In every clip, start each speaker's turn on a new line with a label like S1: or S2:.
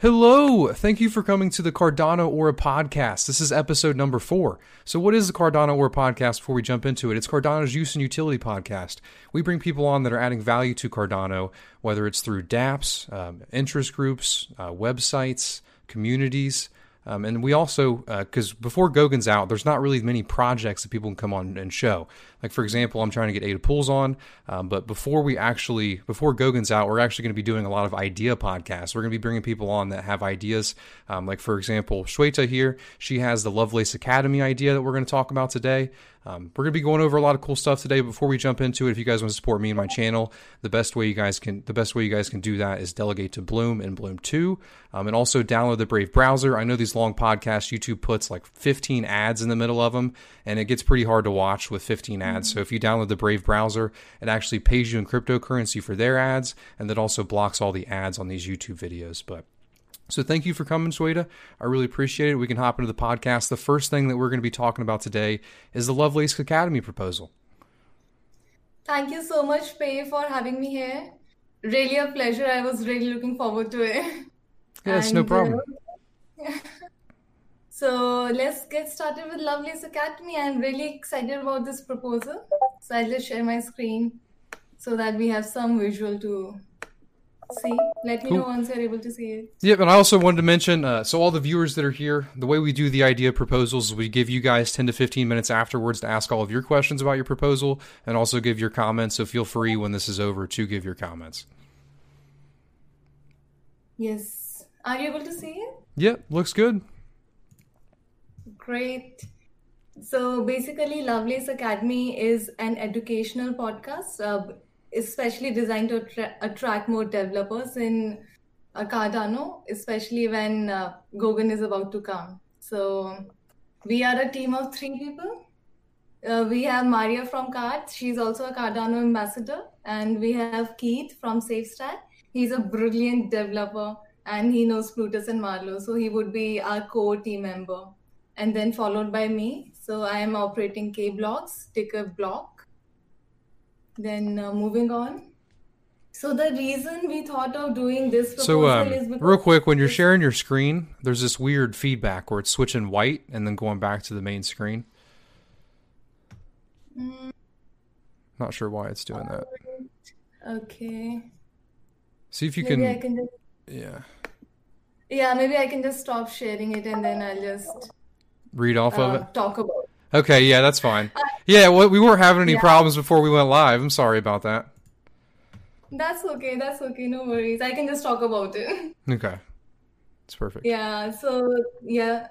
S1: Hello! Thank you for coming to the Cardano Aura podcast. This is episode number four. So, what is the Cardano Aura podcast before we jump into it? It's Cardano's use and utility podcast. We bring people on that are adding value to Cardano, whether it's through dApps, um, interest groups, uh, websites, communities. Um, and we also, because uh, before Goguen's out, there's not really many projects that people can come on and show. Like for example, I'm trying to get Ada Pools on, um, but before we actually, before Goguen's out, we're actually going to be doing a lot of idea podcasts. We're going to be bringing people on that have ideas. Um, like for example, Shweta here, she has the Lovelace Academy idea that we're going to talk about today. Um, we're going to be going over a lot of cool stuff today. Before we jump into it, if you guys want to support me and my channel, the best way you guys can the best way you guys can do that is delegate to Bloom and Bloom Two, um, and also download the Brave browser. I know these long podcasts, YouTube puts like 15 ads in the middle of them, and it gets pretty hard to watch with 15 ads. Mm-hmm. So if you download the Brave browser, it actually pays you in cryptocurrency for their ads, and that also blocks all the ads on these YouTube videos. But so thank you for coming, Shweta. I really appreciate it. We can hop into the podcast. The first thing that we're going to be talking about today is the Lovelace Academy proposal.
S2: Thank you so much, Pey, for having me here. Really a pleasure. I was really looking forward to it.
S1: Yes, and, no problem.
S2: Uh, so let's get started with Lovelace Academy. I'm really excited about this proposal. So I'll just share my screen so that we have some visual to See, let me cool. know once you're able to see it.
S1: Yep, and I also wanted to mention uh, so, all the viewers that are here, the way we do the idea proposals, we give you guys 10 to 15 minutes afterwards to ask all of your questions about your proposal and also give your comments. So, feel free when this is over to give your comments.
S2: Yes. Are you able to see it?
S1: Yep, looks good.
S2: Great. So, basically, Lovelace Academy is an educational podcast. Uh, especially designed to attra- attract more developers in uh, Cardano, especially when uh, Goguen is about to come. So we are a team of three people. Uh, we have Maria from Cards. She's also a Cardano ambassador. And we have Keith from SafeStat. He's a brilliant developer and he knows Plutus and Marlowe. So he would be our core team member. And then followed by me. So I am operating K blocks, ticker block then uh, moving on. So the reason we thought of doing this
S1: so um, real quick when you're sharing your screen, there's this weird feedback where it's switching white and then going back to the main screen. Mm. Not sure why it's doing that.
S2: Okay.
S1: See if you
S2: maybe
S1: can.
S2: I can just,
S1: yeah.
S2: Yeah, maybe I can just stop sharing it and then I'll just
S1: read off uh, of it.
S2: Talk about.
S1: Okay, yeah, that's fine. Yeah, well, we weren't having any yeah. problems before we went live. I'm sorry about that.
S2: That's okay. That's okay. No worries. I can just talk about it.
S1: Okay. It's perfect.
S2: Yeah. So, yeah.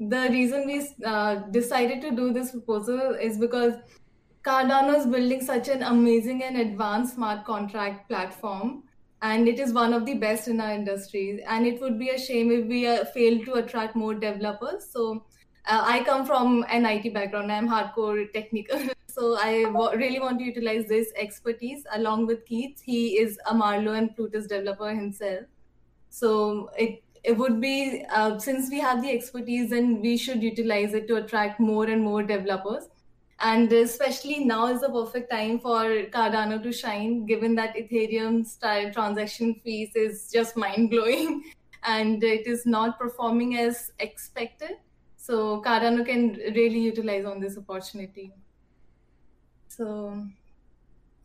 S2: The reason we uh, decided to do this proposal is because Cardano is building such an amazing and advanced smart contract platform. And it is one of the best in our industry. And it would be a shame if we uh, fail to attract more developers. So, uh, I come from an IT background. I'm hardcore technical. so I w- really want to utilize this expertise along with Keith. He is a Marlowe and Plutus developer himself. So it it would be uh, since we have the expertise, then we should utilize it to attract more and more developers. And especially now is the perfect time for Cardano to shine, given that Ethereum style transaction fees is just mind blowing, and it is not performing as expected so Cardano can really utilize on this opportunity. So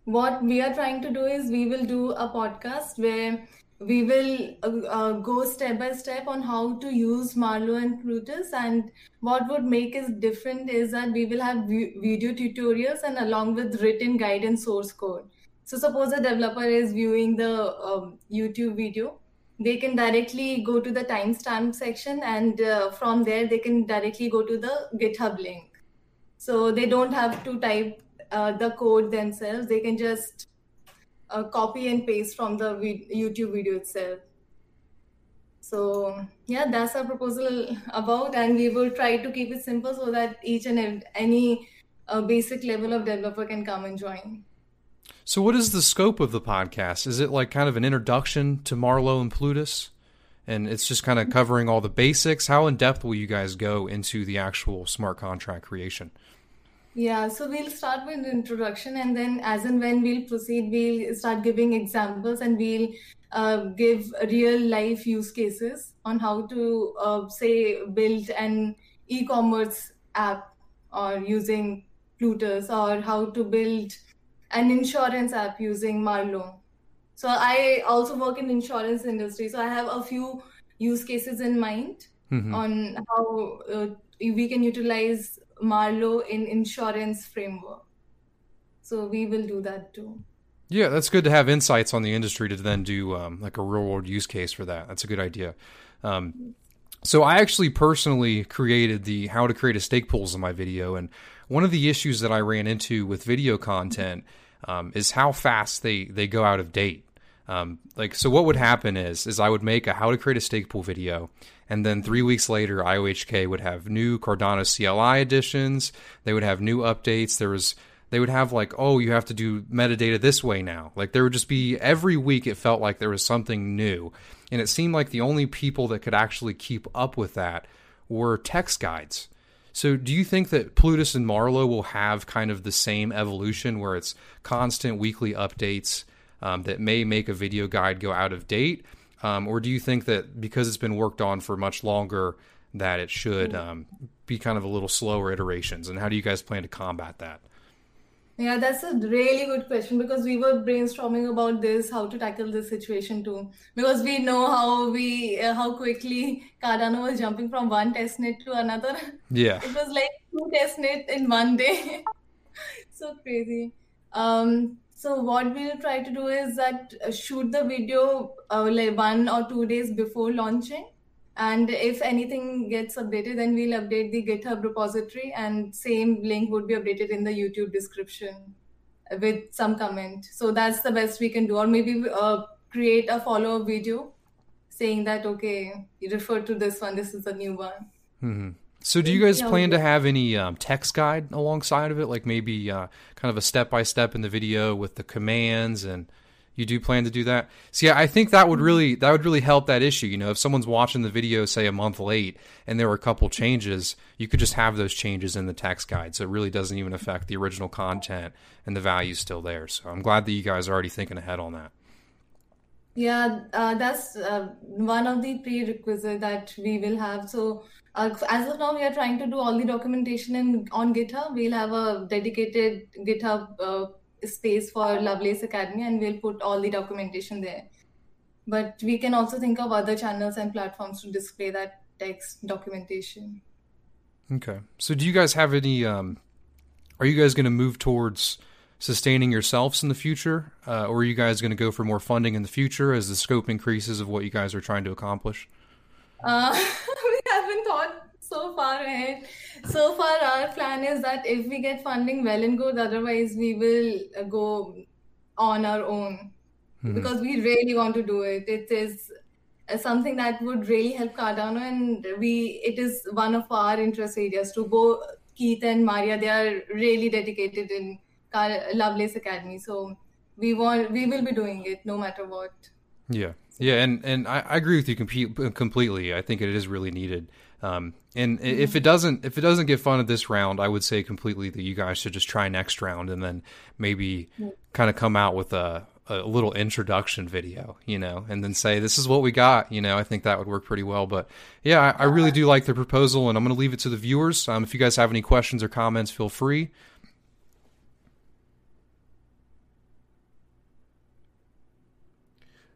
S2: what we are trying to do is we will do a podcast where we will uh, uh, go step by step on how to use Marlowe and Plutus and what would make it different is that we will have video tutorials and along with written guide and source code. So suppose a developer is viewing the um, YouTube video they can directly go to the timestamp section and uh, from there they can directly go to the github link. So they don't have to type uh, the code themselves. They can just uh, copy and paste from the youtube video itself. So yeah that's our proposal about and we will try to keep it simple so that each and any uh, basic level of developer can come and join
S1: so, what is the scope of the podcast? Is it like kind of an introduction to Marlowe and Plutus? And it's just kind of covering all the basics. How in depth will you guys go into the actual smart contract creation?
S2: Yeah, so we'll start with introduction, and then as and when we'll proceed, we'll start giving examples, and we'll uh, give real life use cases on how to uh, say build an e-commerce app or using Plutus, or how to build an insurance app using Marlowe. So I also work in insurance industry, so I have a few use cases in mind mm-hmm. on how uh, we can utilize Marlowe in insurance framework. So we will do that too.
S1: Yeah, that's good to have insights on the industry to then do um, like a real world use case for that. That's a good idea. Um, so I actually personally created the how to create a stake pools in my video, and one of the issues that I ran into with video content um, is how fast they they go out of date. Um, like so, what would happen is is I would make a how to create a stake pool video, and then three weeks later, IOHK would have new Cardano CLI editions. They would have new updates. There was they would have like, oh, you have to do metadata this way now. Like there would just be every week it felt like there was something new. And it seemed like the only people that could actually keep up with that were text guides. So do you think that Plutus and Marlowe will have kind of the same evolution where it's constant weekly updates um, that may make a video guide go out of date? Um, or do you think that because it's been worked on for much longer, that it should um, be kind of a little slower iterations? And how do you guys plan to combat that?
S2: Yeah, that's a really good question because we were brainstorming about this, how to tackle this situation too. Because we know how we uh, how quickly Cardano was jumping from one testnet to another.
S1: Yeah,
S2: it was like two testnet in one day. so crazy. Um, so what we'll try to do is that uh, shoot the video uh, like one or two days before launching and if anything gets updated then we'll update the github repository and same link would be updated in the youtube description with some comment. So that's the best we can do. Or maybe uh, create a follow-up video saying that okay you refer to this one this is the new one.
S1: Mm-hmm. so do you guys plan to have any um, text guide alongside of it? Like maybe uh, kind of a step-by-step in the video with the commands and you do plan to do that? See, I think that would really that would really help that issue. You know, if someone's watching the video, say a month late, and there were a couple changes, you could just have those changes in the text guide, so it really doesn't even affect the original content, and the value's still there. So I'm glad that you guys are already thinking ahead on that.
S2: Yeah, uh, that's uh, one of the prerequisites that we will have. So uh, as of now, we are trying to do all the documentation in on GitHub. We'll have a dedicated GitHub uh, space for Lovelace Academy and we'll put all the documentation there. But we can also think of other channels and platforms to display that text documentation.
S1: Okay. So do you guys have any um are you guys going to move towards sustaining yourselves in the future uh, or are you guys going to go for more funding in the future as the scope increases of what you guys are trying to accomplish?
S2: Uh, we haven't thought so far ahead. So far, our plan is that if we get funding, well and good. Otherwise, we will uh, go on our own mm-hmm. because we really want to do it. It is uh, something that would really help Cardano, and we it is one of our interest areas to go. Keith and Maria, they are really dedicated in Lovelace Academy, so we want we will be doing it no matter what.
S1: Yeah, yeah, and and I, I agree with you completely. I think it is really needed. Um, and mm-hmm. if it doesn't if it doesn't get funded this round, I would say completely that you guys should just try next round and then maybe mm-hmm. kind of come out with a a little introduction video, you know, and then say this is what we got. You know, I think that would work pretty well. But yeah, I, I really do like the proposal, and I'm going to leave it to the viewers. Um, if you guys have any questions or comments, feel free.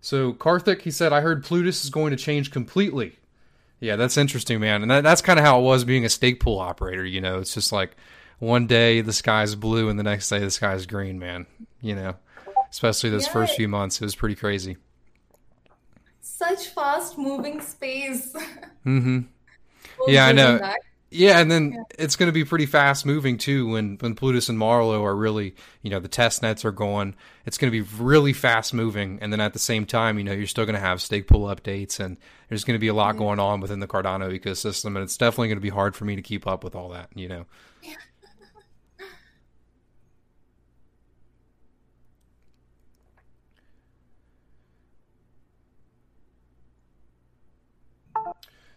S1: So Karthik, he said, I heard Plutus is going to change completely. Yeah, that's interesting, man. And that, that's kind of how it was being a stake pool operator. You know, it's just like one day the sky's blue and the next day the sky's green, man. You know, especially those yeah. first few months, it was pretty crazy.
S2: Such fast moving space.
S1: Mm-hmm. yeah, I know. Back. Yeah, and then yeah. it's going to be pretty fast moving too when when Plutus and Marlowe are really, you know, the test nets are going. It's going to be really fast moving, and then at the same time, you know, you're still going to have stake pool updates, and there's going to be a lot mm-hmm. going on within the Cardano ecosystem, and it's definitely going to be hard for me to keep up with all that, you know.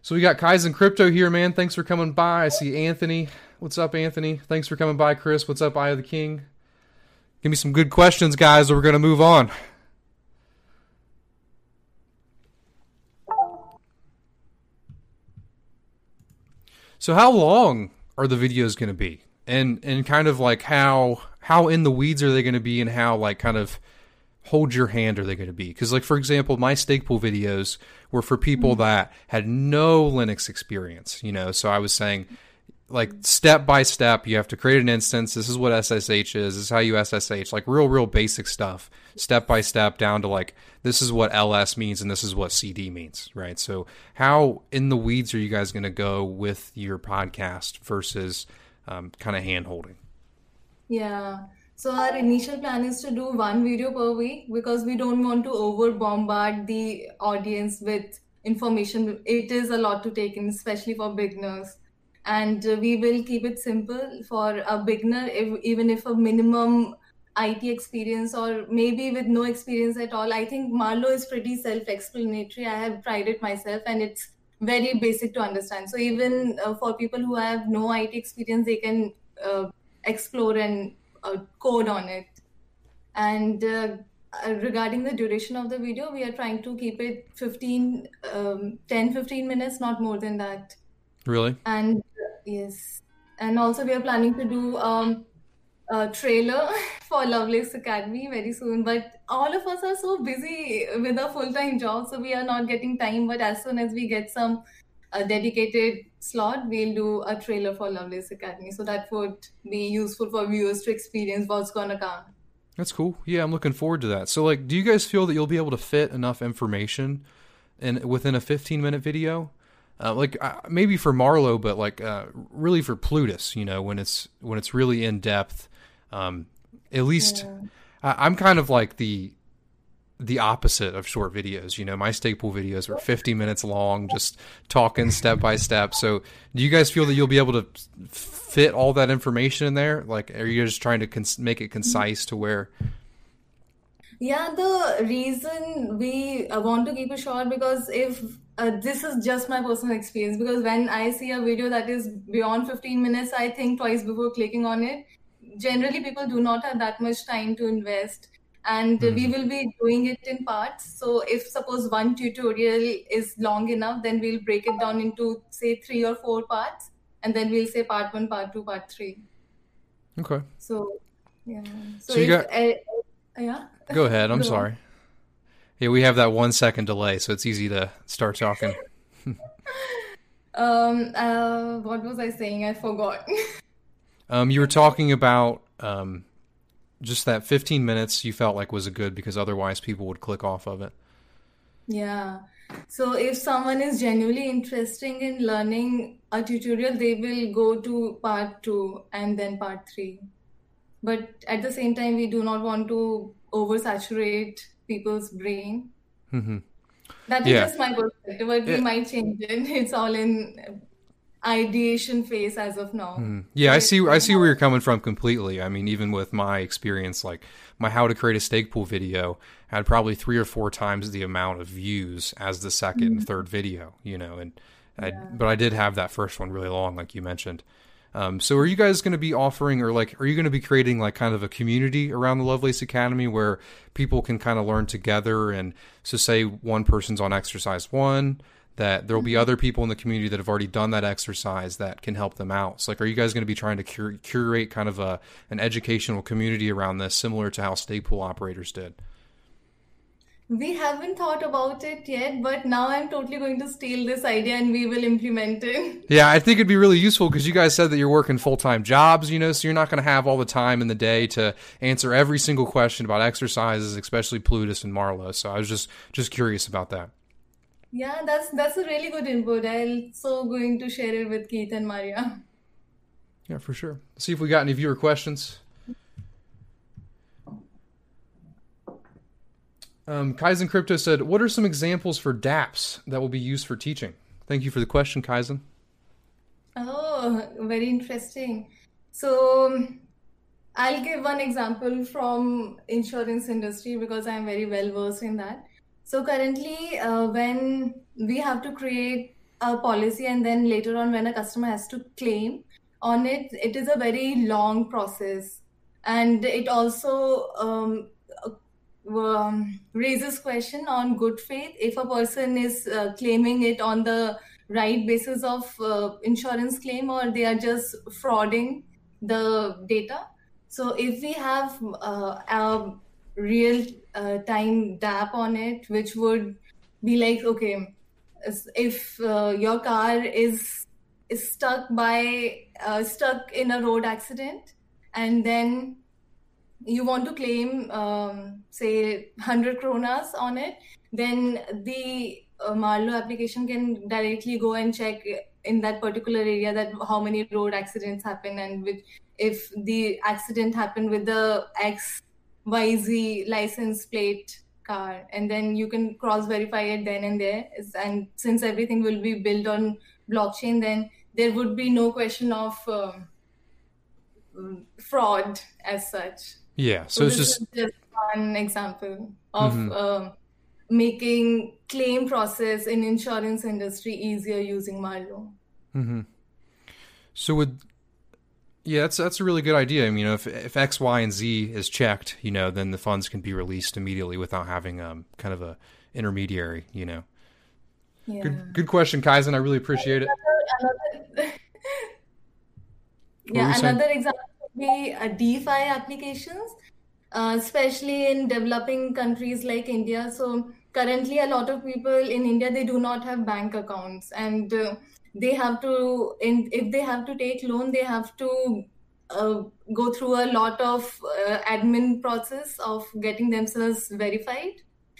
S1: So we got Kaizen Crypto here, man. Thanks for coming by. I see Anthony. What's up, Anthony? Thanks for coming by, Chris. What's up, Eye of the King? Give me some good questions, guys, or we're to move on. So, how long are the videos going to be? And and kind of like how how in the weeds are they going to be, and how like kind of hold your hand are they going to be? Because like for example, my stake pool videos were for people mm-hmm. that had no Linux experience. You know, so I was saying like step by step you have to create an instance this is what ssh is this is how you ssh like real real basic stuff step by step down to like this is what ls means and this is what cd means right so how in the weeds are you guys going to go with your podcast versus um, kind of hand holding
S2: yeah so our initial plan is to do one video per week because we don't want to over bombard the audience with information it is a lot to take in especially for beginners and we will keep it simple for a beginner if, even if a minimum IT experience or maybe with no experience at all. I think Marlowe is pretty self-explanatory. I have tried it myself and it's very basic to understand. So even uh, for people who have no IT experience, they can uh, explore and uh, code on it. And uh, uh, regarding the duration of the video, we are trying to keep it 15, um, 10, 15 minutes, not more than that.
S1: Really?
S2: And Yes. And also, we are planning to do um, a trailer for Lovelace Academy very soon. But all of us are so busy with our full time jobs, so we are not getting time. But as soon as we get some a dedicated slot, we'll do a trailer for Lovelace Academy. So that would be useful for viewers to experience what's going to come.
S1: That's cool. Yeah, I'm looking forward to that. So, like, do you guys feel that you'll be able to fit enough information in within a 15 minute video? Uh, like uh, maybe for Marlowe, but like uh, really for Plutus, you know, when it's when it's really in depth. Um, at least yeah. I, I'm kind of like the the opposite of short videos. You know, my pool videos are 50 minutes long, just talking step by step. So, do you guys feel that you'll be able to fit all that information in there? Like, are you just trying to cons- make it concise to where?
S2: Yeah, the reason we uh, want to keep it short because if uh, this is just my personal experience because when I see a video that is beyond 15 minutes, I think twice before clicking on it. Generally, people do not have that much time to invest, and mm-hmm. we will be doing it in parts. So, if suppose one tutorial is long enough, then we'll break it down into say three or four parts, and then we'll say part one, part two, part three.
S1: Okay.
S2: So, yeah.
S1: So, so you got. Uh,
S2: yeah.
S1: Go ahead. I'm Go sorry. Yeah, we have that one second delay, so it's easy to start talking.
S2: um, uh, what was I saying? I forgot.
S1: um, you were talking about um, just that 15 minutes you felt like was a good because otherwise people would click off of it.
S2: Yeah. So if someone is genuinely interested in learning a tutorial, they will go to part two and then part three. But at the same time, we do not want to oversaturate people's brain.
S1: Mm-hmm.
S2: That is yeah. just my perspective, but yeah. we might change it. It's all in ideation phase as of now.
S1: Mm. Yeah, I see. I see where you're coming from completely. I mean, even with my experience, like my how to create a stake pool video had probably three or four times the amount of views as the 2nd mm-hmm. and third video. You know, and yeah. I, but I did have that first one really long, like you mentioned. Um, so are you guys going to be offering or like are you going to be creating like kind of a community around the Lovelace Academy where people can kind of learn together and so say one person's on exercise 1 that there'll be mm-hmm. other people in the community that have already done that exercise that can help them out. So like are you guys going to be trying to cur- curate kind of a an educational community around this similar to how stake pool operators did?
S2: We haven't thought about it yet, but now I'm totally going to steal this idea and we will implement it.
S1: Yeah, I think it'd be really useful because you guys said that you're working full time jobs, you know, so you're not going to have all the time in the day to answer every single question about exercises, especially Plutus and Marlowe. So I was just just curious about that.
S2: Yeah, that's that's a really good input. I'm so going to share it with Keith and Maria.
S1: Yeah, for sure. Let's see if we got any viewer questions. Um, Kaizen Crypto said, "What are some examples for DApps that will be used for teaching?" Thank you for the question, Kaizen.
S2: Oh, very interesting. So, I'll give one example from insurance industry because I'm very well versed in that. So currently, uh, when we have to create a policy and then later on when a customer has to claim, on it, it is a very long process. And it also um, um, raises question on good faith. If a person is uh, claiming it on the right basis of uh, insurance claim or they are just frauding the data. So if we have uh, a real uh, time DApp on it, which would be like, okay, if uh, your car is is stuck by uh, stuck in a road accident, and then you want to claim, um, say, hundred kronas on it, then the uh, Marlowe application can directly go and check in that particular area that how many road accidents happen and which if the accident happened with the X YZ license plate car and then you can cross verify it then and there and since everything will be built on blockchain then there would be no question of um, fraud as such
S1: yeah so, so it's just...
S2: just one example of mm-hmm. um, making claim process in insurance industry easier using Marlowe.
S1: Mm-hmm. So would yeah, that's that's a really good idea. I mean, you know, if if X, Y, and Z is checked, you know, then the funds can be released immediately without having um kind of a intermediary. You know. Yeah. Good good question, Kaizen. I really appreciate it. Another,
S2: yeah, another example would be uh, DeFi applications, uh, especially in developing countries like India. So currently a lot of people in india they do not have bank accounts and uh, they have to in, if they have to take loan they have to uh, go through a lot of uh, admin process of getting themselves verified.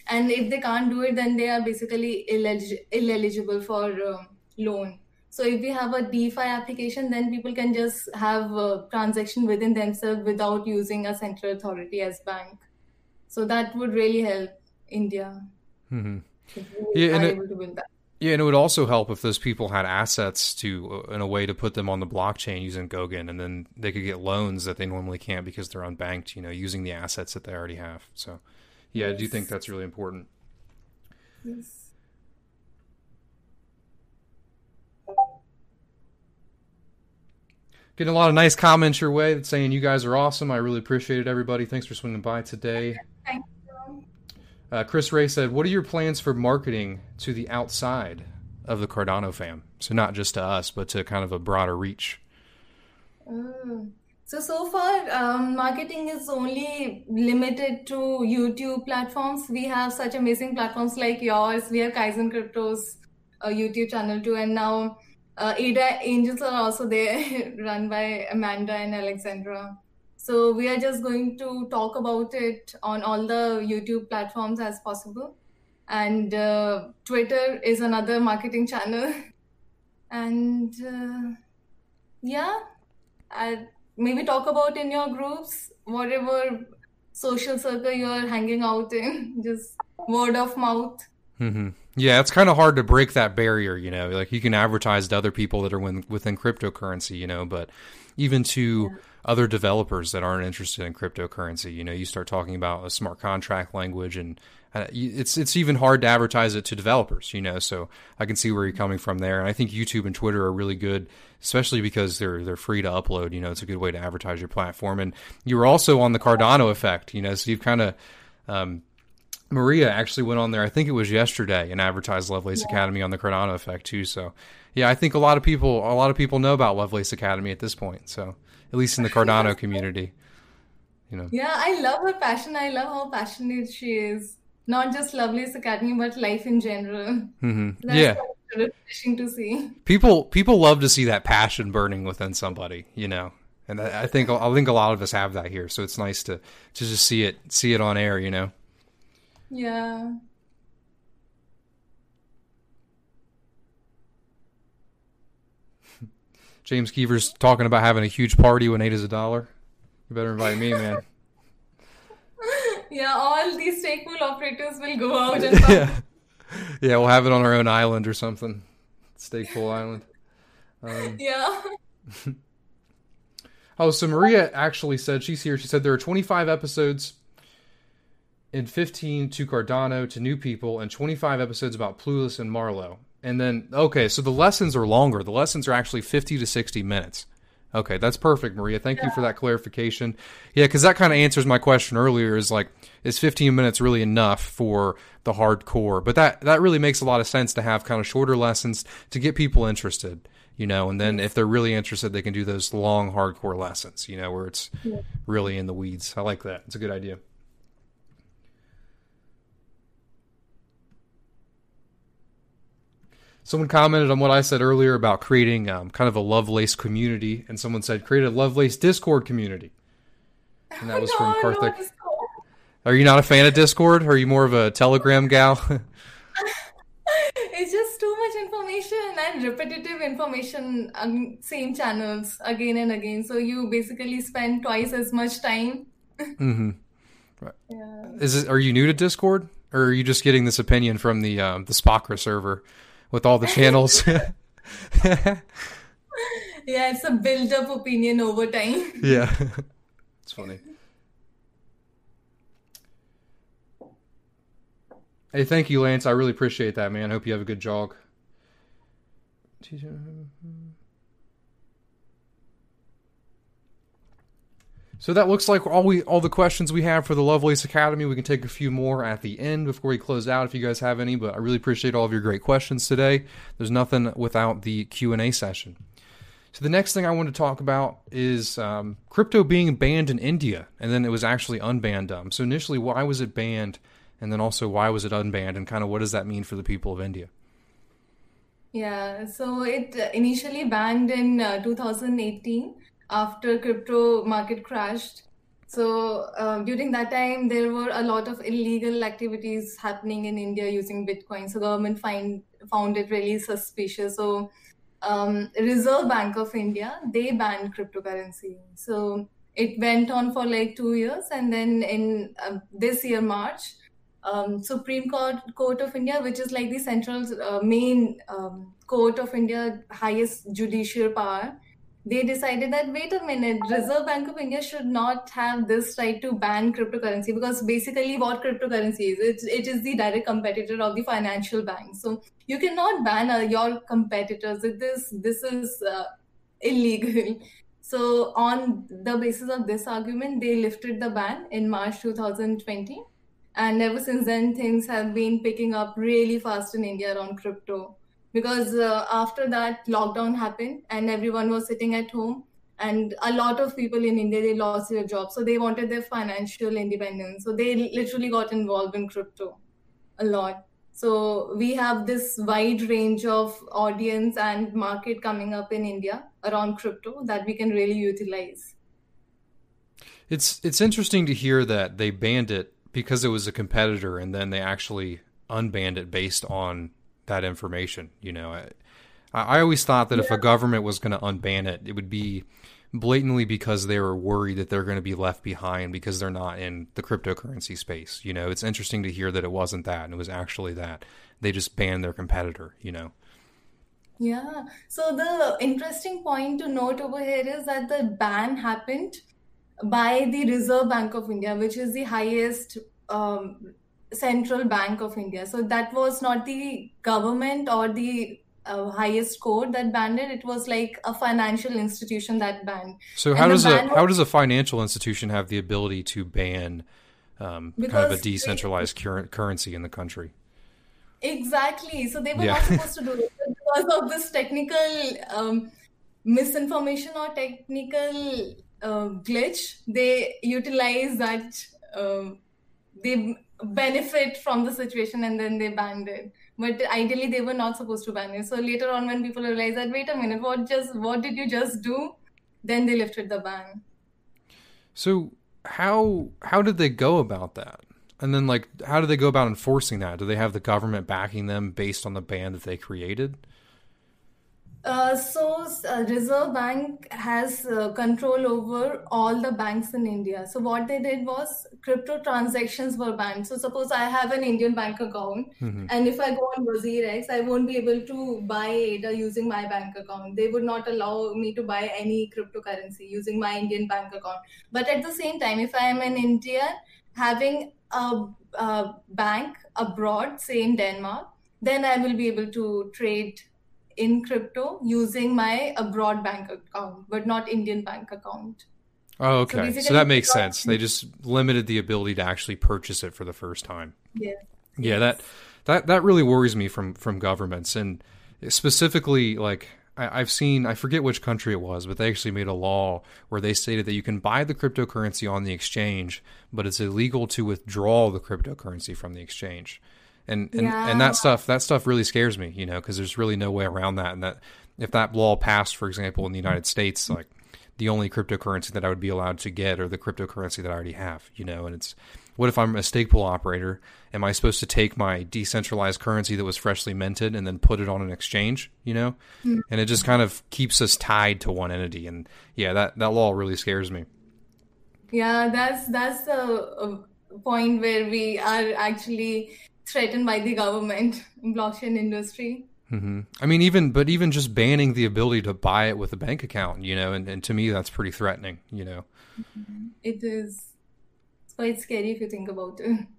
S2: And if they can't do it then they are basically ineligible for uh, loan. So if we have a defi application then people can just have a transaction within themselves without using a central authority as bank. So that would really help india.
S1: Mm-hmm. Yeah, and it, yeah, and it would also help if those people had assets to, uh, in a way, to put them on the blockchain using Goguen, and then they could get loans that they normally can't because they're unbanked. You know, using the assets that they already have. So, yeah, yes. I do think that's really important. Yes. Getting a lot of nice comments your way saying you guys are awesome. I really appreciate it, everybody. Thanks for swinging by today. Uh, Chris Ray said, "What are your plans for marketing to the outside of the Cardano fam? So not just to us, but to kind of a broader reach."
S2: Mm. So so far, um, marketing is only limited to YouTube platforms. We have such amazing platforms like yours. We have Kaizen Crypto's uh, YouTube channel too, and now uh, Ada Angels are also there, run by Amanda and Alexandra. So we are just going to talk about it on all the YouTube platforms as possible. And uh, Twitter is another marketing channel. and uh, yeah, I, maybe talk about in your groups, whatever social circle you're hanging out in, just word of mouth.
S1: Mm-hmm. Yeah, it's kind of hard to break that barrier, you know. Like you can advertise to other people that are within, within cryptocurrency, you know, but even to yeah other developers that aren't interested in cryptocurrency. You know, you start talking about a smart contract language, and uh, it's it's even hard to advertise it to developers. You know, so I can see where you're coming from there, and I think YouTube and Twitter are really good, especially because they're they're free to upload. You know, it's a good way to advertise your platform, and you were also on the Cardano effect. You know, so you've kind of um, Maria actually went on there. I think it was yesterday and advertised Lovelace yeah. Academy on the Cardano effect too. So, yeah, I think a lot of people a lot of people know about Lovelace Academy at this point. So, at least in the Cardano community. You know.
S2: Yeah, I love her passion. I love how passionate she is. Not just Lovelace Academy, but life in general.
S1: Mm-hmm. yeah,
S2: refreshing to see.
S1: People people love to see that passion burning within somebody. You know, and I think I think a lot of us have that here. So it's nice to to just see it see it on air. You know.
S2: Yeah.
S1: James Keever's talking about having a huge party when ADA is a dollar. You better invite me, man.
S2: yeah, all these stake pool operators will go out and
S1: yeah. yeah, we'll have it on our own island or something. Stake pool island.
S2: Um, yeah.
S1: oh, so Maria actually said she's here. She said there are 25 episodes and 15 to Cardano to new people and 25 episodes about Plutus and Marlowe. And then, okay, so the lessons are longer. The lessons are actually 50 to 60 minutes. Okay, that's perfect, Maria. Thank yeah. you for that clarification. Yeah, because that kind of answers my question earlier. Is like, is 15 minutes really enough for the hardcore? But that that really makes a lot of sense to have kind of shorter lessons to get people interested, you know. And then if they're really interested, they can do those long hardcore lessons, you know, where it's yeah. really in the weeds. I like that. It's a good idea. Someone commented on what I said earlier about creating um, kind of a Lovelace community, and someone said create a Lovelace Discord community, and that was no, from Karthik. No, are you not a fan of Discord? Or are you more of a Telegram gal?
S2: it's just too much information and repetitive information on same channels again and again. So you basically spend twice as much time.
S1: mm-hmm. Right. Yeah. Is it? Are you new to Discord, or are you just getting this opinion from the um, the SPOCRA server? With all the channels.
S2: yeah, it's a build up opinion over time.
S1: Yeah. it's funny. Hey, thank you, Lance. I really appreciate that, man. Hope you have a good jog. So that looks like all we all the questions we have for the Lovelace Academy. We can take a few more at the end before we close out if you guys have any, but I really appreciate all of your great questions today. There's nothing without the Q&A session. So the next thing I want to talk about is um, crypto being banned in India, and then it was actually unbanned. Um, so initially, why was it banned, and then also why was it unbanned, and kind of what does that mean for the people of India?
S2: Yeah, so it initially banned in uh, 2018 after crypto market crashed. So uh, during that time, there were a lot of illegal activities happening in India using Bitcoin. So government find found it really suspicious. So um, Reserve Bank of India they banned cryptocurrency. So it went on for like two years, and then in uh, this year March, um, Supreme Court Court of India, which is like the central uh, main um, court of India, highest judicial power, they decided that wait a minute reserve bank of india should not have this right to ban cryptocurrency because basically what cryptocurrency is it, it is the direct competitor of the financial bank. So you cannot ban uh, your competitors this this is uh, illegal. So on the basis of this argument they lifted the ban in march 2020 and ever since then things have been picking up really fast in india around crypto because uh, after that lockdown happened and everyone was sitting at home and a lot of people in india they lost their jobs. So they wanted their financial independence. So they literally got involved in crypto a lot. So we have this wide range of audience and market coming up in india around crypto that we can really utilize.
S1: It's it's interesting to hear that they banned it because it was a competitor and then they actually unbanned it based on that information. You know, I, I always thought that yeah. if a government was going to unban it, it would be blatantly because they were worried that they're going to be left behind because they're not in the cryptocurrency space. You know, it's interesting to hear that it wasn't that and it was actually that they just banned their competitor. You know.
S2: Yeah. So the interesting point to note over here is that the ban happened by the Reserve Bank of India, which is the highest um, central bank of india. So that was not the government or the uh, highest court that banned it. It was like a financial institution that banned.
S1: So how does a how does a financial institution have the ability to ban um, kind of a decentralized they, currency in the country?
S2: Exactly. So they were yeah. not supposed to do it because of this technical um, misinformation or technical uh, glitch. They utilize that um, they benefit from the situation and then they banned it. But ideally they were not supposed to ban it. So later on when people realized that wait a minute what just what did you just do? Then they lifted the ban.
S1: So how how did they go about that? And then like how do they go about enforcing that? Do they have the government backing them based on the ban that they created
S2: uh, so uh, Reserve Bank has uh, control over all the banks in India. So what they did was crypto transactions were banned. So suppose I have an Indian bank account, mm-hmm. and if I go on WazirX, I won't be able to buy ADA using my bank account. They would not allow me to buy any cryptocurrency using my Indian bank account. But at the same time, if I am in India having a, a bank abroad, say in Denmark, then I will be able to trade in crypto using my abroad bank account, but not Indian bank account.
S1: Oh, okay. So, so that makes sense. They just limited the ability to actually purchase it for the first time.
S2: Yeah.
S1: Yeah, yes. that that that really worries me from from governments and specifically like I, have seen I forget which country it was, but they actually made a law where they stated that you can buy the cryptocurrency on the exchange, but it's illegal to withdraw the cryptocurrency from the exchange. And and, yeah. and that stuff that stuff really scares me, you know, because there's really no way around that. And that if that law passed, for example, in the United States, like the only cryptocurrency that I would be allowed to get or the cryptocurrency that I already have, you know, and it's what if I'm a stake pool operator? Am I supposed to take my decentralized currency that was freshly minted and then put it on an exchange, you know? Mm-hmm. And it just kind of keeps us tied to one entity and yeah, that that law really scares me.
S2: Yeah, that's that's the point where we are actually threatened by the government blockchain industry
S1: Mm-hmm. I mean, even but even just banning the ability to buy it with a bank account, you know, and, and to me that's pretty threatening, you know.
S2: Mm-hmm. It is. It's quite scary if you think about it.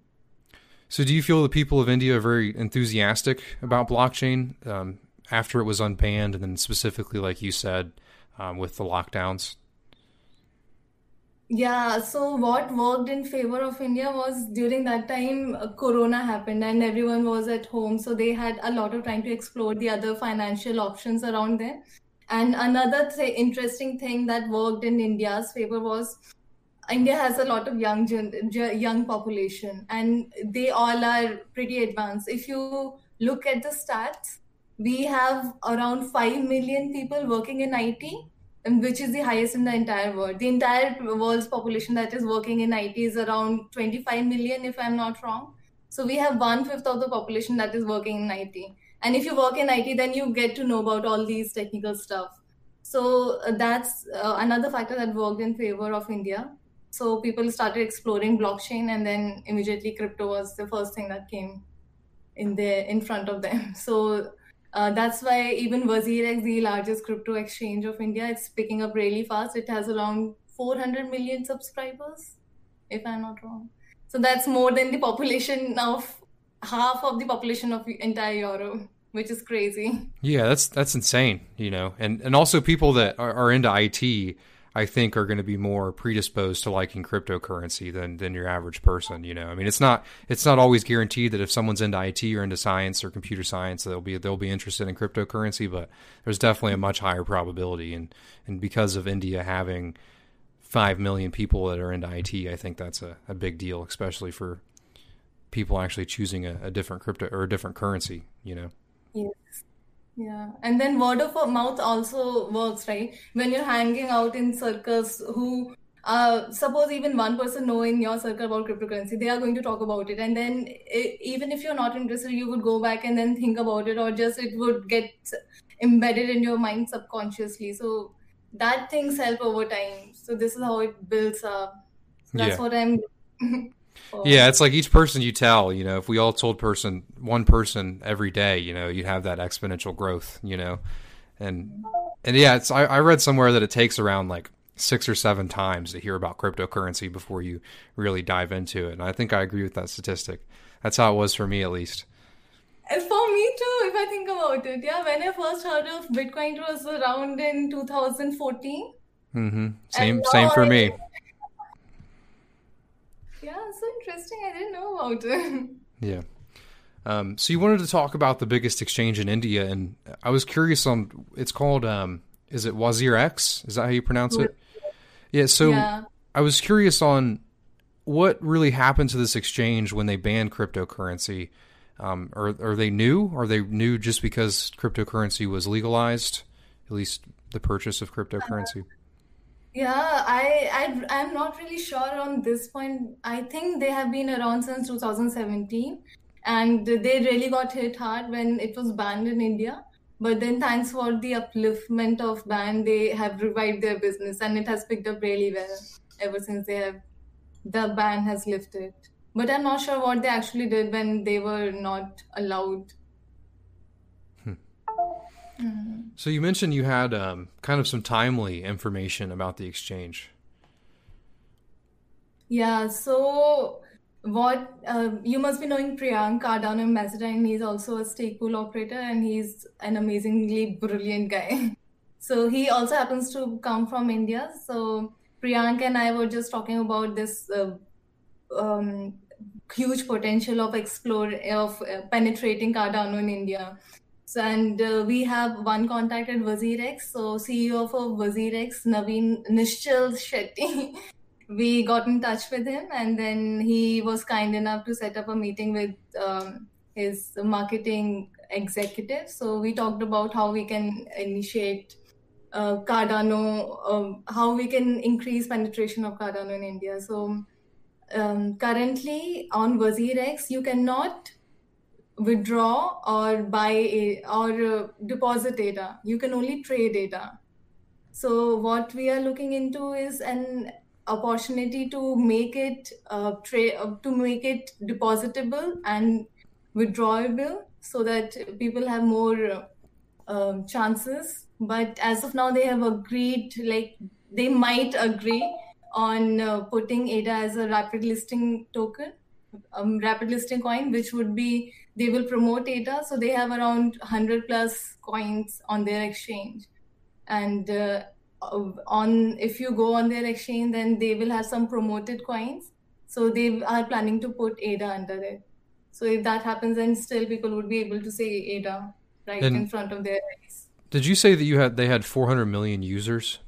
S1: So, do you feel the people of India are very enthusiastic about blockchain um, after it was unbanned, and then specifically, like you said, um, with the lockdowns?
S2: Yeah, so what worked in favor of India was during that time, uh, Corona happened and everyone was at home. So they had a lot of time to explore the other financial options around there. And another th- interesting thing that worked in India's favor was India has a lot of young young population and they all are pretty advanced. If you look at the stats, we have around 5 million people working in IT which is the highest in the entire world. The entire world's population that is working in IT is around 25 million, if I'm not wrong. So we have one fifth of the population that is working in IT. And if you work in IT, then you get to know about all these technical stuff. So uh, that's uh, another factor that worked in favor of India. So people started exploring blockchain, and then immediately crypto was the first thing that came in there in front of them. So uh, that's why even WazirX, the largest crypto exchange of India, it's picking up really fast. It has around 400 million subscribers, if I'm not wrong. So that's more than the population of half of the population of entire Europe, which is crazy.
S1: Yeah, that's that's insane, you know. And and also people that are, are into IT I think are going to be more predisposed to liking cryptocurrency than than your average person. You know, I mean, it's not it's not always guaranteed that if someone's into IT or into science or computer science, they'll be they'll be interested in cryptocurrency. But there's definitely a much higher probability, and and because of India having five million people that are into IT, I think that's a, a big deal, especially for people actually choosing a, a different crypto or a different currency. You know.
S2: Yes. Yeah, and then word of mouth also works, right? When you're hanging out in circles, who uh, suppose even one person know in your circle about cryptocurrency, they are going to talk about it, and then it, even if you're not interested, you would go back and then think about it, or just it would get embedded in your mind subconsciously. So that things help over time. So this is how it builds up. That's yeah. what I'm
S1: yeah, it's like each person you tell, you know, if we all told person one person every day, you know, you'd have that exponential growth, you know. And and yeah, it's I, I read somewhere that it takes around like six or seven times to hear about cryptocurrency before you really dive into it. And I think I agree with that statistic. That's how it was for me at least.
S2: And for me too, if I think about it. Yeah, when I first heard of Bitcoin it was around in 2014.
S1: Mm-hmm. Same same for I, me.
S2: Yeah, so interesting. I didn't know about it.
S1: Yeah. Um, so you wanted to talk about the biggest exchange in India, and I was curious on. It's called. Um, is it WazirX? Is that how you pronounce it? Yeah. So yeah. I was curious on what really happened to this exchange when they banned cryptocurrency. Um, are are they new? Are they new just because cryptocurrency was legalized? At least the purchase of cryptocurrency.
S2: Yeah, I, I I'm not really sure on this point. I think they have been around since 2017, and they really got hit hard when it was banned in India. But then, thanks for the upliftment of ban, they have revived their business, and it has picked up really well ever since they have the ban has lifted. But I'm not sure what they actually did when they were not allowed
S1: Mm-hmm. So you mentioned you had um, kind of some timely information about the exchange.
S2: Yeah. So what uh, you must be knowing Priyank Cardano in and He's also a stake pool operator and he's an amazingly brilliant guy. So he also happens to come from India. So Priyank and I were just talking about this uh, um, huge potential of explore of uh, penetrating Cardano in India. And uh, we have one contact at. So CEO of WazirX, Naveen Nischal Shetty, we got in touch with him, and then he was kind enough to set up a meeting with um, his marketing executive. So we talked about how we can initiate uh, Cardano, um, how we can increase penetration of Cardano in India. So um, currently on WazirX, you cannot withdraw or buy a, or uh, deposit ADA. You can only trade ADA. So what we are looking into is an opportunity to make it uh, tra- uh, to make it depositable and withdrawable so that people have more um, chances but as of now they have agreed like they might agree on uh, putting ada as a rapid listing token um, rapid listing coin which would be they will promote ada so they have around 100 plus coins on their exchange and uh, on if you go on their exchange then they will have some promoted coins so they are planning to put ada under it so if that happens then still people would be able to say ada right and in front of their eyes
S1: did you say that you had they had 400 million users?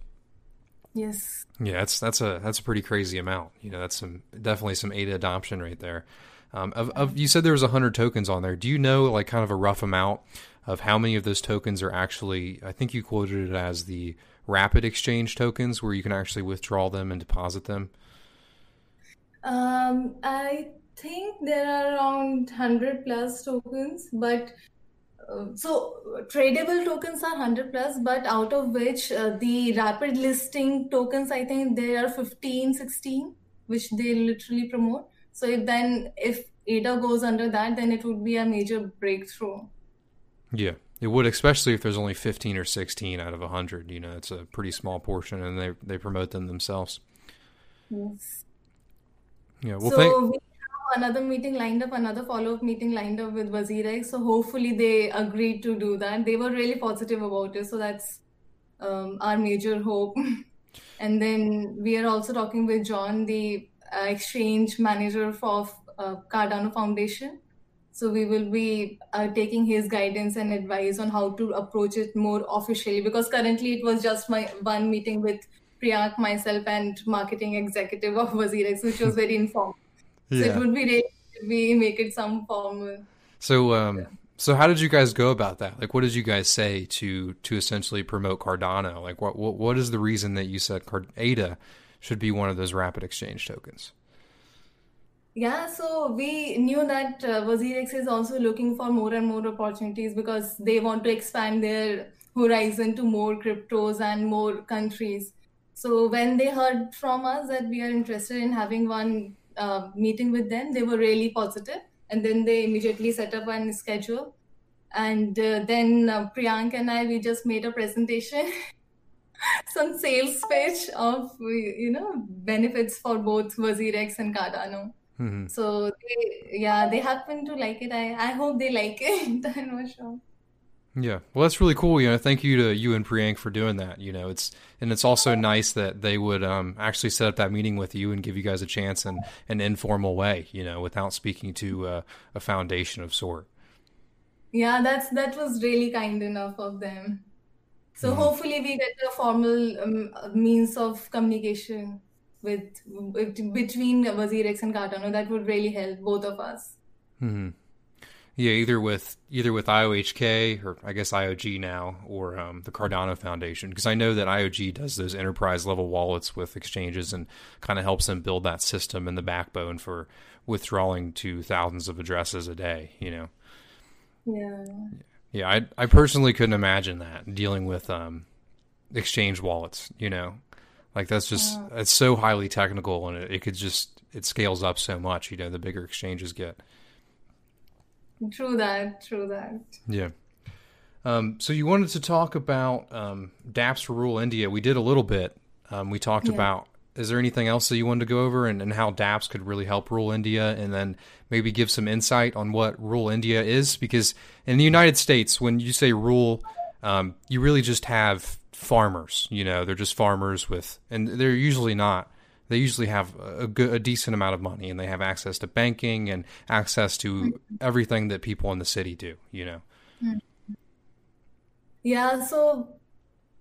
S2: Yes.
S1: Yeah, that's that's a that's a pretty crazy amount. You know, that's some definitely some ADA adoption right there. Um, of, of you said there was 100 tokens on there. Do you know like kind of a rough amount of how many of those tokens are actually? I think you quoted it as the rapid exchange tokens, where you can actually withdraw them and deposit them.
S2: Um, I think there are around 100 plus tokens, but so tradable tokens are 100 plus but out of which uh, the rapid listing tokens i think there are 15 16 which they literally promote so if then if ada goes under that then it would be a major breakthrough
S1: yeah it would especially if there's only 15 or 16 out of 100 you know it's a pretty small portion and they they promote them themselves
S2: yes
S1: yeah well
S2: so
S1: thank-
S2: we another meeting lined up, another follow up meeting lined up with WazirX. So hopefully they agreed to do that. They were really positive about it. So that's um, our major hope. and then we are also talking with John, the uh, exchange manager for uh, Cardano Foundation. So we will be uh, taking his guidance and advice on how to approach it more officially because currently it was just my one meeting with Priyank, myself, and marketing executive of WazirX, which was very informal. Yeah. So it would be great if we make it some formal.
S1: So, um, yeah. so how did you guys go about that? Like, what did you guys say to to essentially promote Cardano? Like, what what, what is the reason that you said Card- ADA should be one of those rapid exchange tokens?
S2: Yeah, so we knew that uh, WazirX is also looking for more and more opportunities because they want to expand their horizon to more cryptos and more countries. So when they heard from us that we are interested in having one uh, meeting with them, they were really positive, and then they immediately set up a schedule. And uh, then uh, Priyank and I, we just made a presentation, some sales pitch of you know benefits for both WazirX and Cardano. Mm-hmm. So they, yeah, they happen to like it. I I hope they like it. I'm not sure.
S1: Yeah, well, that's really cool. You know, thank you to you and Priyank for doing that. You know, it's and it's also nice that they would um, actually set up that meeting with you and give you guys a chance in an informal way. You know, without speaking to uh, a foundation of sort.
S2: Yeah, that's that was really kind enough of them. So mm-hmm. hopefully we get a formal um, means of communication with, with between WazirX and Cardano. That would really help both of us.
S1: Mm-hmm. Yeah, either with either with IOHK or I guess IOG now or um, the Cardano Foundation because I know that IOG does those enterprise level wallets with exchanges and kind of helps them build that system and the backbone for withdrawing to thousands of addresses a day. You know.
S2: Yeah.
S1: Yeah, I I personally couldn't imagine that dealing with um, exchange wallets. You know, like that's just it's so highly technical and it, it could just it scales up so much. You know, the bigger exchanges get.
S2: True that. True that.
S1: Yeah. Um, so you wanted to talk about um, dApps for rural India. We did a little bit. Um, we talked yeah. about is there anything else that you wanted to go over and, and how dApps could really help rural India and then maybe give some insight on what rural India is? Because in the United States, when you say rural, um, you really just have farmers, you know, they're just farmers with, and they're usually not, they usually have a good, a decent amount of money and they have access to banking and access to everything that people in the city do, you know? Mm-hmm.
S2: Yeah, so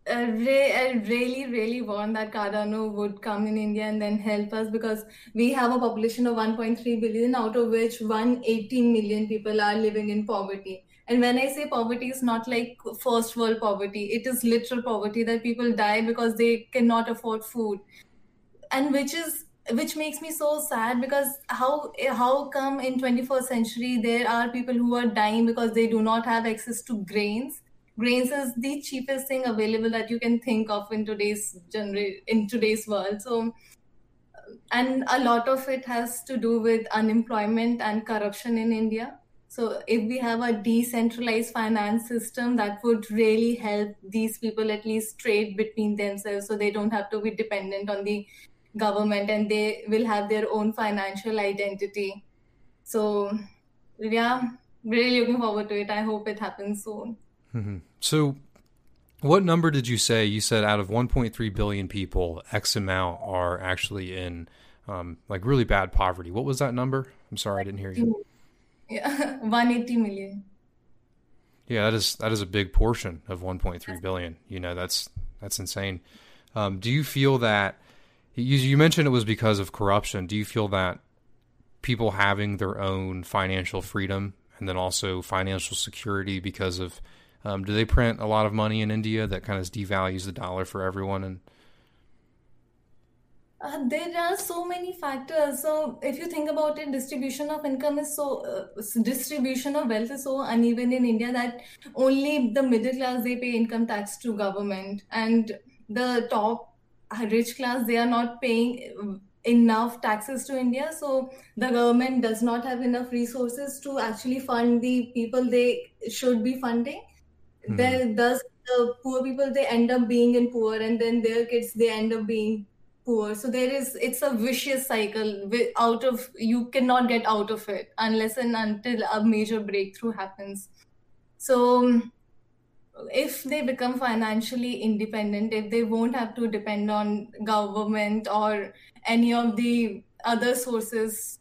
S2: Uh, I uh, really, really want that Cardano would come in India and then help us because we have a population of 1.3 billion, out of which 118 million people are living in poverty. And when I say poverty, it's not like first world poverty. It is literal poverty that people die because they cannot afford food, and which is which makes me so sad because how how come in 21st century there are people who are dying because they do not have access to grains grains is the cheapest thing available that you can think of in today's gener- in today's world. So and a lot of it has to do with unemployment and corruption in india. So if we have a decentralized finance system that would really help these people at least trade between themselves so they don't have to be dependent on the government and they will have their own financial identity. So yeah really looking forward to it. I hope it happens soon
S1: Mm-hmm. So, what number did you say? You said out of 1.3 billion people, X amount are actually in um, like really bad poverty. What was that number? I'm sorry, I didn't hear you.
S2: Yeah, 180 million.
S1: Yeah, that is that is a big portion of 1.3 billion. You know, that's that's insane. Um, do you feel that you, you mentioned it was because of corruption? Do you feel that people having their own financial freedom and then also financial security because of um, do they print a lot of money in India that kind of devalues the dollar for everyone? And
S2: uh, there are so many factors. So if you think about it, distribution of income is so uh, distribution of wealth is so uneven in India that only the middle class they pay income tax to government, and the top rich class they are not paying enough taxes to India. So the government does not have enough resources to actually fund the people they should be funding mm. then thus the poor people they end up being in poor and then their kids they end up being poor so there is it's a vicious cycle out of you cannot get out of it unless and until a major breakthrough happens so if they become financially independent if they won't have to depend on government or any of the other sources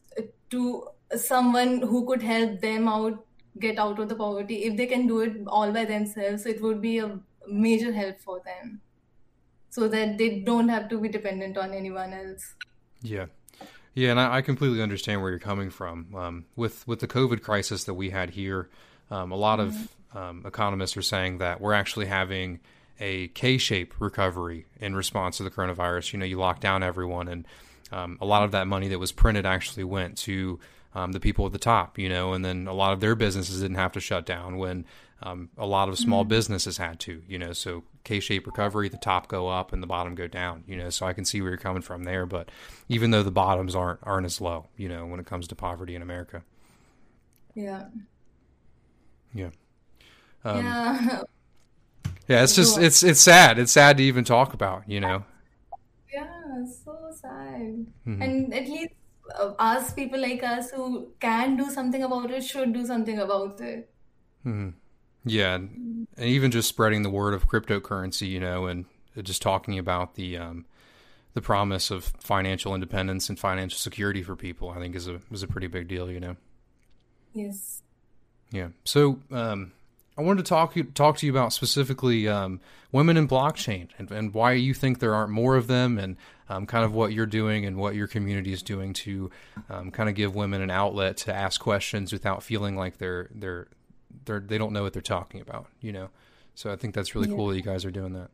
S2: to someone who could help them out get out of the poverty. If they can do it all by themselves it would be a major help for them. So that they don't have to be dependent on anyone else.
S1: Yeah. Yeah and i, I completely understand where you're coming from. Um, with with the covid crisis that we had here um, a lot mm-hmm. of um, economists are saying that we're actually having a K-shaped recovery in response to the coronavirus. You know, you lock down everyone, and um, a lot of that money that was printed actually went to um, the people at the top, you know, and then a lot of their businesses didn't have to shut down when um, a lot of small mm-hmm. businesses had to, you know. So K-shaped recovery, the top go up and the bottom go down, you know. So I can see where you're coming from there, but even though the bottoms aren't aren't as low, you know, when it comes to poverty in America.
S2: Yeah.
S1: Yeah.
S2: Um, yeah.
S1: Yeah, it's just it's it's sad. It's sad to even talk about, you know.
S2: Yeah, so sad. Mm-hmm. And at least us people like us who can do something about it should do something about it.
S1: Hmm. Yeah and even just spreading the word of cryptocurrency you know and just talking about the um, the promise of financial independence and financial security for people i think is a is a pretty big deal you know?
S2: Yes.
S1: Yeah. So um, I wanted to talk talk to you about specifically um, women in blockchain and, and, why you think there aren't more of them, and um, kind of what you're doing and what your community is doing to um, kind of give women an outlet to ask questions without feeling like they're they're they're they don't know what they're talking about. You know, so I think that's really yeah. cool that you guys are doing that.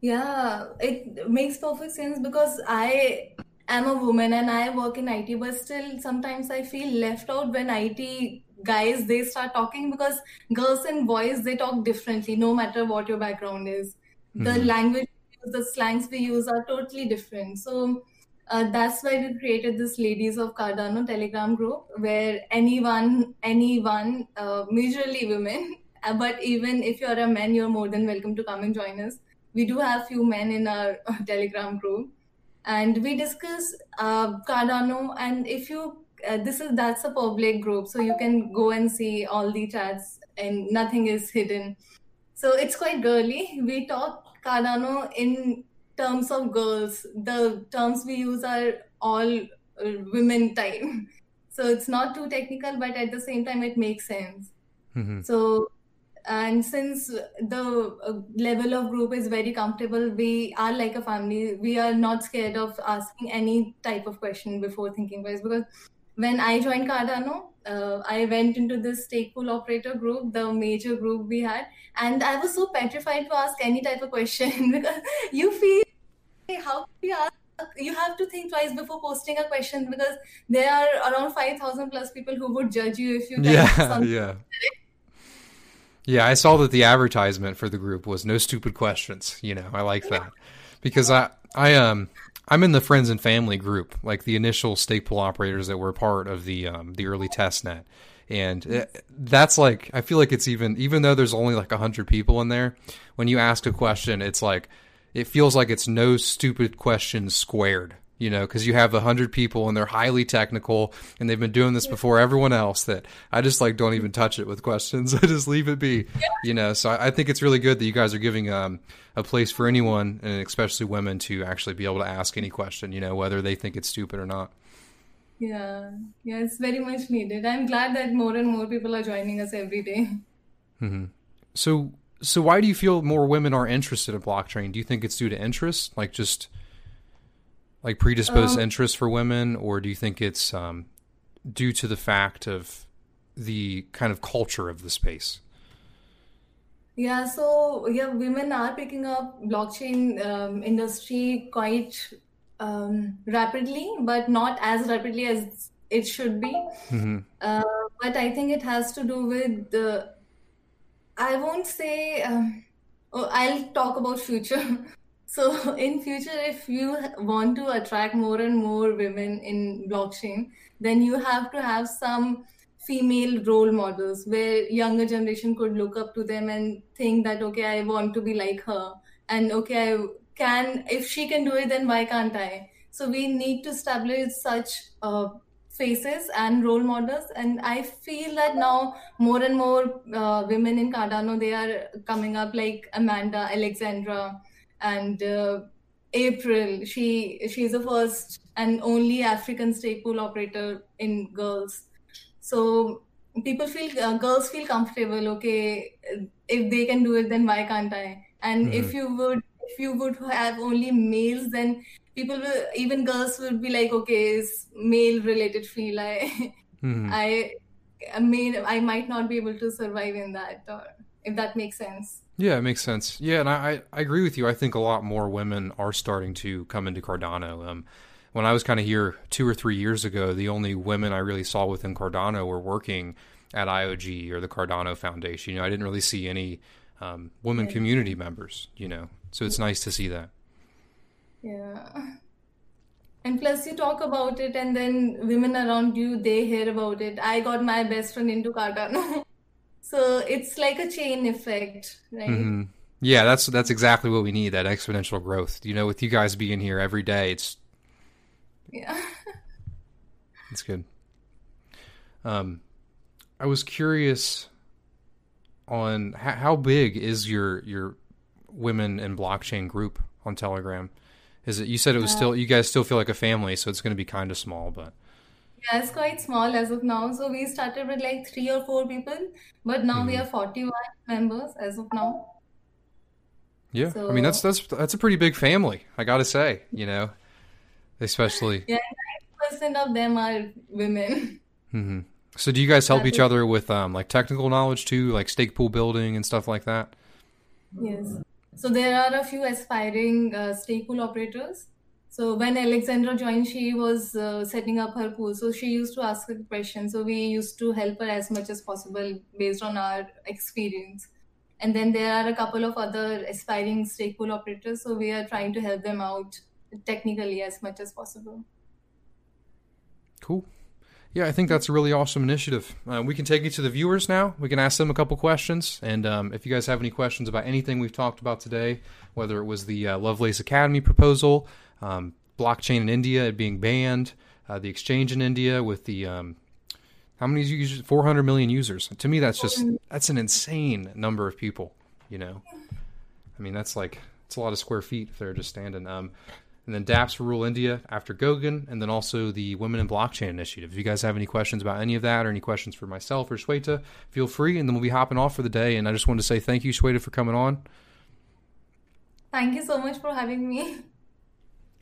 S2: Yeah, it makes perfect sense because I am a woman and I work in IT, but still sometimes I feel left out when IT guys they start talking because girls and boys they talk differently no matter what your background is the mm-hmm. language the slangs we use are totally different so uh, that's why we created this ladies of cardano telegram group where anyone anyone uh, majorly women uh, but even if you're a man you're more than welcome to come and join us we do have few men in our uh, telegram group and we discuss uh, Cardano. And if you uh, this is that's a public group, so you can go and see all the chats, and nothing is hidden. So it's quite girly. We talk Cardano in terms of girls. The terms we use are all uh, women time. So it's not too technical, but at the same time, it makes sense. Mm-hmm. So and since the uh, level of group is very comfortable we are like a family we are not scared of asking any type of question before thinking twice because when i joined cardano uh, i went into this stake pool operator group the major group we had and i was so petrified to ask any type of question because you feel how you ask you have to think twice before posting a question because there are around 5000 plus people who would judge you if you
S1: yeah yeah. yeah, I saw that the advertisement for the group was no stupid questions. You know, I like that. Because I I um I'm in the friends and family group, like the initial pool operators that were part of the um, the early test net, and that's like I feel like it's even even though there's only like hundred people in there, when you ask a question, it's like it feels like it's no stupid question squared you know, because you have a hundred people and they're highly technical and they've been doing this before everyone else. That I just like don't even touch it with questions. I just leave it be, you know. So I, I think it's really good that you guys are giving um, a place for anyone and especially women to actually be able to ask any question, you know, whether they think it's stupid or not.
S2: Yeah, yeah, it's very much needed. I'm glad that more and more people are joining us every day.
S1: Mm-hmm. So, so why do you feel more women are interested in blockchain? Do you think it's due to interest, like just like predisposed um, interest for women, or do you think it's um, due to the fact of the kind of culture of the space?
S2: Yeah, so yeah, women are picking up blockchain um, industry quite um, rapidly, but not as rapidly as it should be. Mm-hmm. Uh, but I think it has to do with the. I won't say. Um, oh, I'll talk about future. So in future, if you want to attract more and more women in blockchain, then you have to have some female role models where younger generation could look up to them and think that okay, I want to be like her, and okay, I can if she can do it, then why can't I? So we need to establish such uh, faces and role models and i feel that now more and more uh, women in cardano they are coming up like amanda alexandra and uh, April, she she's the first and only African pool operator in girls. So people feel uh, girls feel comfortable. Okay, if they can do it, then why can't I? And mm-hmm. if you would if you would have only males, then people will even girls would be like, okay, it's male related feel. I mm-hmm. I I mean I might not be able to survive in that, or if that makes sense.
S1: Yeah, it makes sense. Yeah, and I, I agree with you. I think a lot more women are starting to come into Cardano. Um, when I was kind of here two or three years ago, the only women I really saw within Cardano were working at IOG or the Cardano Foundation. You know, I didn't really see any um, women yeah. community members. You know, so it's nice to see that.
S2: Yeah. And plus, you talk about it, and then women around you they hear about it. I got my best friend into Cardano. So it's like a chain effect, right? Mm-hmm.
S1: Yeah, that's that's exactly what we need. That exponential growth. You know, with you guys being here every day, it's
S2: yeah,
S1: it's good. Um, I was curious on how, how big is your your women in blockchain group on Telegram? Is it you said it was uh, still you guys still feel like a family, so it's going to be kind of small, but
S2: yeah, it's quite small as of now. So we started with like three or four people, but now we mm-hmm. have 41 members as of now.
S1: Yeah, I mean that's that's that's a pretty big family. I got to say, you know, especially
S2: yeah, percent of them are women.
S1: Mm-hmm. So do you guys help each other with um, like technical knowledge too, like stake pool building and stuff like that?
S2: Yes. So there are a few aspiring uh, stake pool operators so when Alexandra joined, she was uh, setting up her pool. So she used to ask her questions. So we used to help her as much as possible based on our experience. And then there are a couple of other aspiring stake pool operators. So we are trying to help them out technically as much as possible.
S1: Cool. Yeah, I think that's a really awesome initiative. Uh, we can take it to the viewers now. We can ask them a couple questions. And um, if you guys have any questions about anything we've talked about today, whether it was the uh, Lovelace Academy proposal, um, blockchain in India it being banned, uh, the exchange in India with the um, how many users? Four hundred million users. To me, that's just that's an insane number of people. You know, I mean, that's like it's a lot of square feet if they're just standing. Um, and then dApps rule India after Goguen, and then also the Women in Blockchain Initiative. If you guys have any questions about any of that or any questions for myself or Shweta, feel free, and then we'll be hopping off for the day. And I just wanted to say thank you, Shweta, for coming on.
S2: Thank you so much for having me.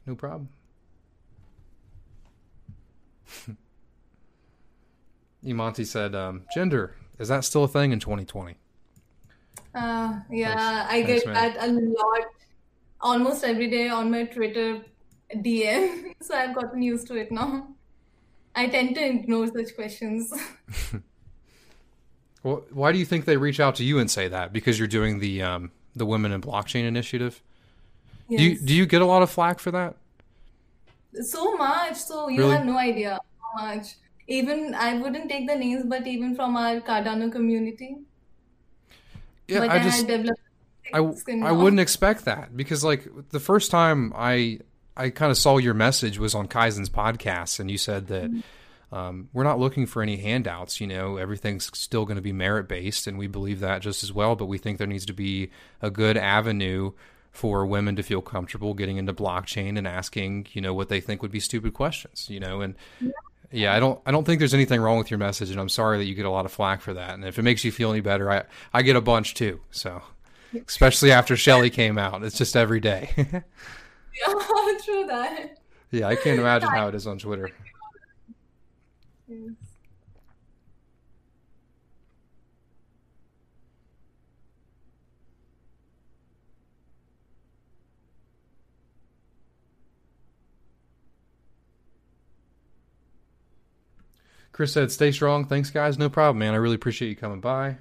S1: No problem. Imanti said, um, "Gender is that still a thing in 2020?"
S2: Uh, yeah, Thanks. I Thanks, get man. that a lot, almost every day on my Twitter DM. so I've gotten used to it now. I tend to ignore such questions.
S1: well, why do you think they reach out to you and say that? Because you're doing the um, the Women in Blockchain initiative. Yes. Do you do you get a lot of flack for that?
S2: So much. So you really? have no idea how much even I wouldn't take the names, but even from our Cardano community.
S1: Yeah, but I just I, I wouldn't expect that because like the first time I I kind of saw your message was on Kaizen's podcast, and you said that. Mm-hmm. Um, we're not looking for any handouts. You know, everything's still going to be merit based, and we believe that just as well. But we think there needs to be a good avenue for women to feel comfortable getting into blockchain and asking, you know, what they think would be stupid questions. You know, and yeah. Yeah, I don't I don't think there's anything wrong with your message and I'm sorry that you get a lot of flack for that. And if it makes you feel any better, I I get a bunch too. So especially after Shelley came out. It's just every day.
S2: yeah, true that.
S1: Yeah, I can't imagine how it is on Twitter. Chris said, "Stay strong." Thanks, guys. No problem, man. I really appreciate you coming by.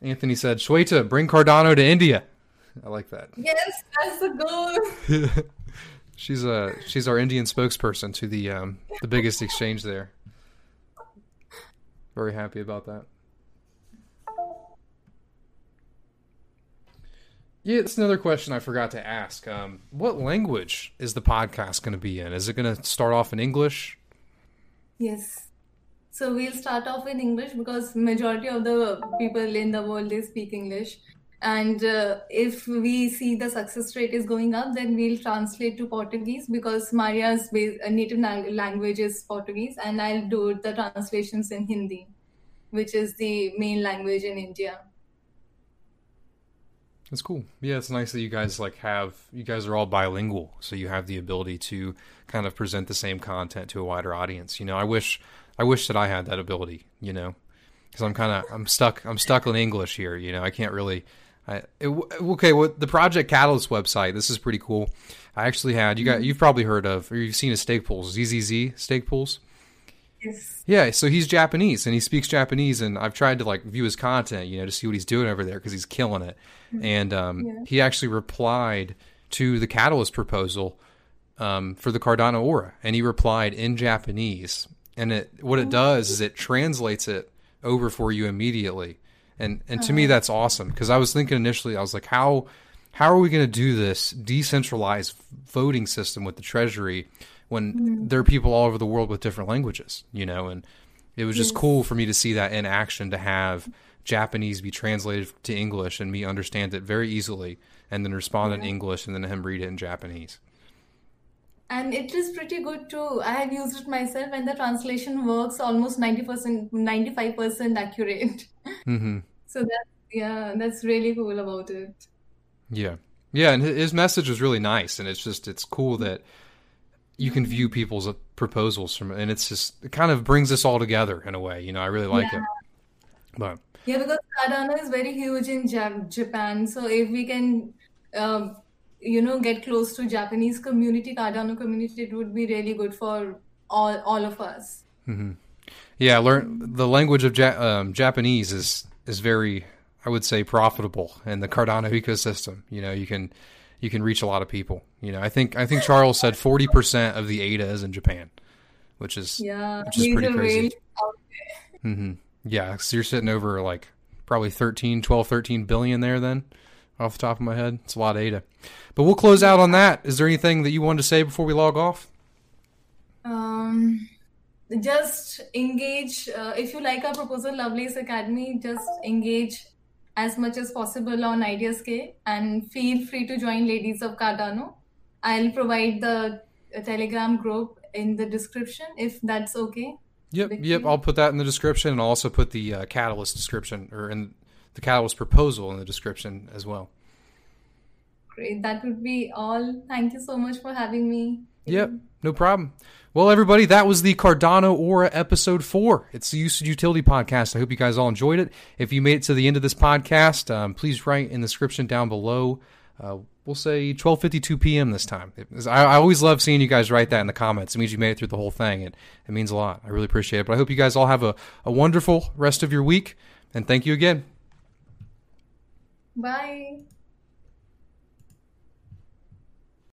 S1: Anthony said, "Shweta, bring Cardano to India." I like that.
S2: Yes, that's the
S1: goal. she's a uh, she's our Indian spokesperson to the um, the biggest exchange there. Very happy about that. Yeah, it's another question I forgot to ask. Um, what language is the podcast going to be in? Is it going to start off in English?
S2: Yes. So we'll start off in English because majority of the people in the world they speak English, and uh, if we see the success rate is going up, then we'll translate to Portuguese because Maria's uh, native language is Portuguese, and I'll do the translations in Hindi, which is the main language in India.
S1: That's cool. Yeah, it's nice that you guys like have you guys are all bilingual, so you have the ability to kind of present the same content to a wider audience. You know, I wish I wish that I had that ability. You know, because I'm kind of I'm stuck I'm stuck in English here. You know, I can't really. I, it, okay, well, the Project Catalyst website. This is pretty cool. I actually had you got mm-hmm. you've probably heard of or you've seen a stake pools ZZZ stake pools.
S2: Yes.
S1: Yeah, so he's Japanese and he speaks Japanese, and I've tried to like view his content, you know, to see what he's doing over there because he's killing it. Mm-hmm. And um, yeah. he actually replied to the Catalyst proposal um, for the Cardano Aura, and he replied in Japanese. And it what it does is it translates it over for you immediately. And and to me uh-huh. that's awesome because I was thinking initially I was like how how are we going to do this decentralized voting system with the treasury when mm-hmm. there are people all over the world with different languages, you know, and it was just yes. cool for me to see that in action to have Japanese be translated to English and me understand it very easily and then respond yeah. in English and then him read it in Japanese.
S2: And it is pretty good too. I have used it myself and the translation works almost 90%, 95% accurate.
S1: Mm-hmm.
S2: So that, yeah, that's really cool about it.
S1: Yeah. Yeah. And his message was really nice. And it's just, it's cool that you can view people's proposals from and it's just it kind of brings us all together in a way you know i really like yeah. it but
S2: yeah because cardano is very huge in japan so if we can um, you know get close to japanese community cardano community it would be really good for all all of us
S1: mm-hmm. yeah learn the language of ja- um, japanese is is very i would say profitable in the cardano ecosystem you know you can you can reach a lot of people. You know, I think I think Charles said forty percent of the ADA is in Japan, which is
S2: yeah,
S1: which is pretty crazy. Mm-hmm. Yeah, so you're sitting over like probably 13, 12, 13 billion there then, off the top of my head. It's a lot of ADA. But we'll close out on that. Is there anything that you wanted to say before we log off?
S2: Um, just engage. Uh, if you like our proposal, Lovelace Academy, just engage as much as possible on IdeaScale and feel free to join Ladies of Cardano. I'll provide the Telegram group in the description if that's okay.
S1: Yep, yep. I'll put that in the description, and I'll also put the uh, Catalyst description or in the Catalyst proposal in the description as well.
S2: Great. That would be all. Thank you so much for having me.
S1: Yep, no problem. Well, everybody, that was the Cardano Aura episode four. It's the Usage Utility podcast. I hope you guys all enjoyed it. If you made it to the end of this podcast, um, please write in the description down below. Uh, we'll say 12:52 p.m. this time. I, I, always love seeing you guys write that in the comments. It means you made it through the whole thing. It, it means a lot. I really appreciate it. But I hope you guys all have a, a wonderful rest of your week. And thank you again.
S2: Bye.